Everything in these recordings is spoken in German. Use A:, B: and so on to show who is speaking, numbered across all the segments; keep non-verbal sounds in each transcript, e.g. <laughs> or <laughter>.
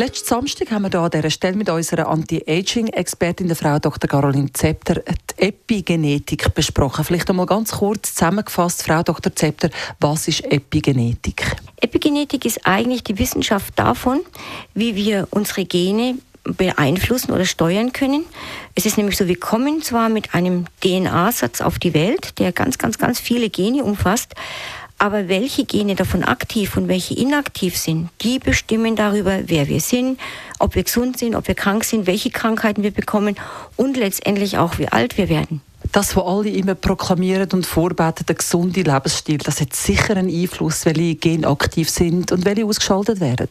A: Letzten Samstag haben wir hier an dieser Stelle mit unserer Anti-Aging-Expertin, der Frau Dr. Caroline Zepter, die Epigenetik besprochen. Vielleicht einmal ganz kurz zusammengefasst, Frau Dr. Zepter, was ist Epigenetik?
B: Epigenetik ist eigentlich die Wissenschaft davon, wie wir unsere Gene beeinflussen oder steuern können. Es ist nämlich so, wir kommen zwar mit einem DNA-Satz auf die Welt, der ganz, ganz, ganz viele Gene umfasst, aber welche Gene davon aktiv und welche inaktiv sind, die bestimmen darüber, wer wir sind, ob wir gesund sind, ob wir krank sind, welche Krankheiten wir bekommen und letztendlich auch, wie alt wir werden.
A: Das, was alle immer proklamieren und vorbeten, der gesunde Lebensstil, das hat sicher einen Einfluss, welche Gene aktiv sind und welche ausgeschaltet werden.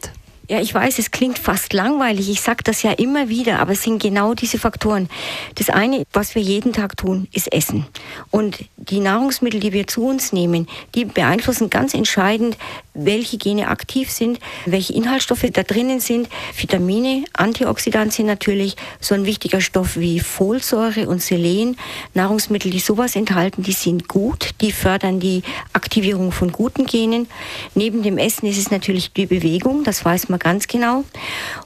B: Ja, ich weiß, es klingt fast langweilig. Ich sage das ja immer wieder, aber es sind genau diese Faktoren. Das eine, was wir jeden Tag tun, ist Essen. Und die Nahrungsmittel, die wir zu uns nehmen, die beeinflussen ganz entscheidend, welche Gene aktiv sind, welche Inhaltsstoffe da drinnen sind. Vitamine, Antioxidantien natürlich, so ein wichtiger Stoff wie Folsäure und Selen. Nahrungsmittel, die sowas enthalten, die sind gut, die fördern die Aktivierung von guten Genen. Neben dem Essen ist es natürlich die Bewegung, das weiß man man ganz genau.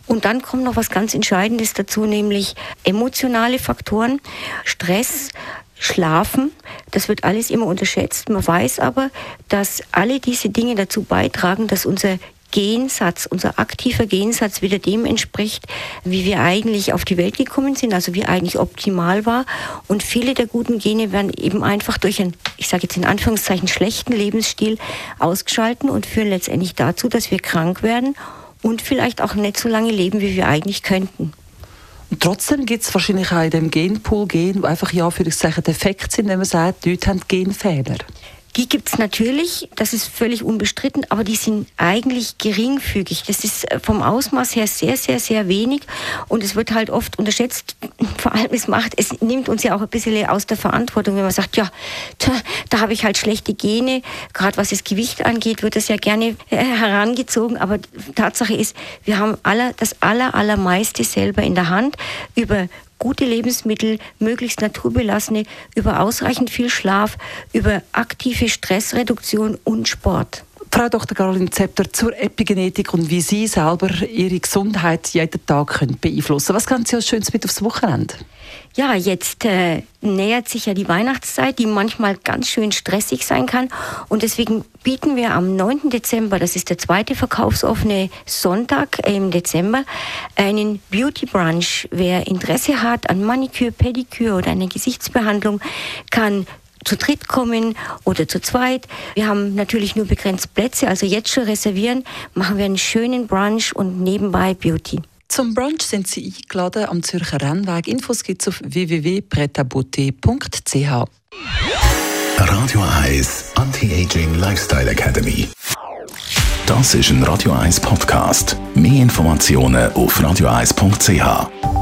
B: Und dann kommt noch was ganz Entscheidendes dazu, nämlich emotionale Faktoren, Stress, Schlafen, das wird alles immer unterschätzt. Man weiß aber, dass alle diese Dinge dazu beitragen, dass unser Gensatz, unser aktiver Gensatz wieder dem entspricht, wie wir eigentlich auf die Welt gekommen sind, also wie eigentlich optimal war. Und viele der guten Gene werden eben einfach durch einen, ich sage jetzt in Anführungszeichen, schlechten Lebensstil ausgeschalten und führen letztendlich dazu, dass wir krank werden und vielleicht auch nicht so lange leben, wie wir eigentlich könnten.
A: Und trotzdem gibt es wahrscheinlich auch in dem Genpool Gen, die einfach ja für das defekt sind, wenn man sagt, die Leute haben Genfehler.
B: Die gibt es natürlich, das ist völlig unbestritten, aber die sind eigentlich geringfügig. Das ist äh, vom Ausmaß her sehr, sehr, sehr wenig und es wird halt oft unterschätzt. <laughs> Vor allem es macht, es nimmt uns ja auch ein bisschen aus der Verantwortung, wenn man sagt, ja, tja, da habe ich halt schlechte Gene. Gerade was das Gewicht angeht, wird das ja gerne äh, herangezogen. Aber Tatsache ist, wir haben aller, das aller, allermeiste selber in der Hand über gute Lebensmittel, möglichst naturbelassene, über ausreichend viel Schlaf, über aktive Stressreduktion und Sport.
A: Frau Dr. Caroline Zepter zur Epigenetik und wie Sie selber Ihre Gesundheit jeden Tag können beeinflussen Was kann Sie als Schönes mit aufs Wochenende?
B: Ja, jetzt äh, nähert sich ja die Weihnachtszeit, die manchmal ganz schön stressig sein kann. Und deswegen bieten wir am 9. Dezember, das ist der zweite verkaufsoffene Sonntag im Dezember, einen Beauty Brunch. Wer Interesse hat an Maniküre, Pediküre oder eine Gesichtsbehandlung, kann zu dritt kommen oder zu zweit. Wir haben natürlich nur begrenzt Plätze, also jetzt schon reservieren, machen wir einen schönen Brunch und nebenbei Beauty.
A: Zum Brunch sind Sie eingeladen am Zürcher Rennweg. Infos gibt es auf www.pretabutte.ch.
C: Radio 1 Anti-Aging Lifestyle Academy. Das ist ein Radio 1 Podcast. Mehr Informationen auf radio1.ch.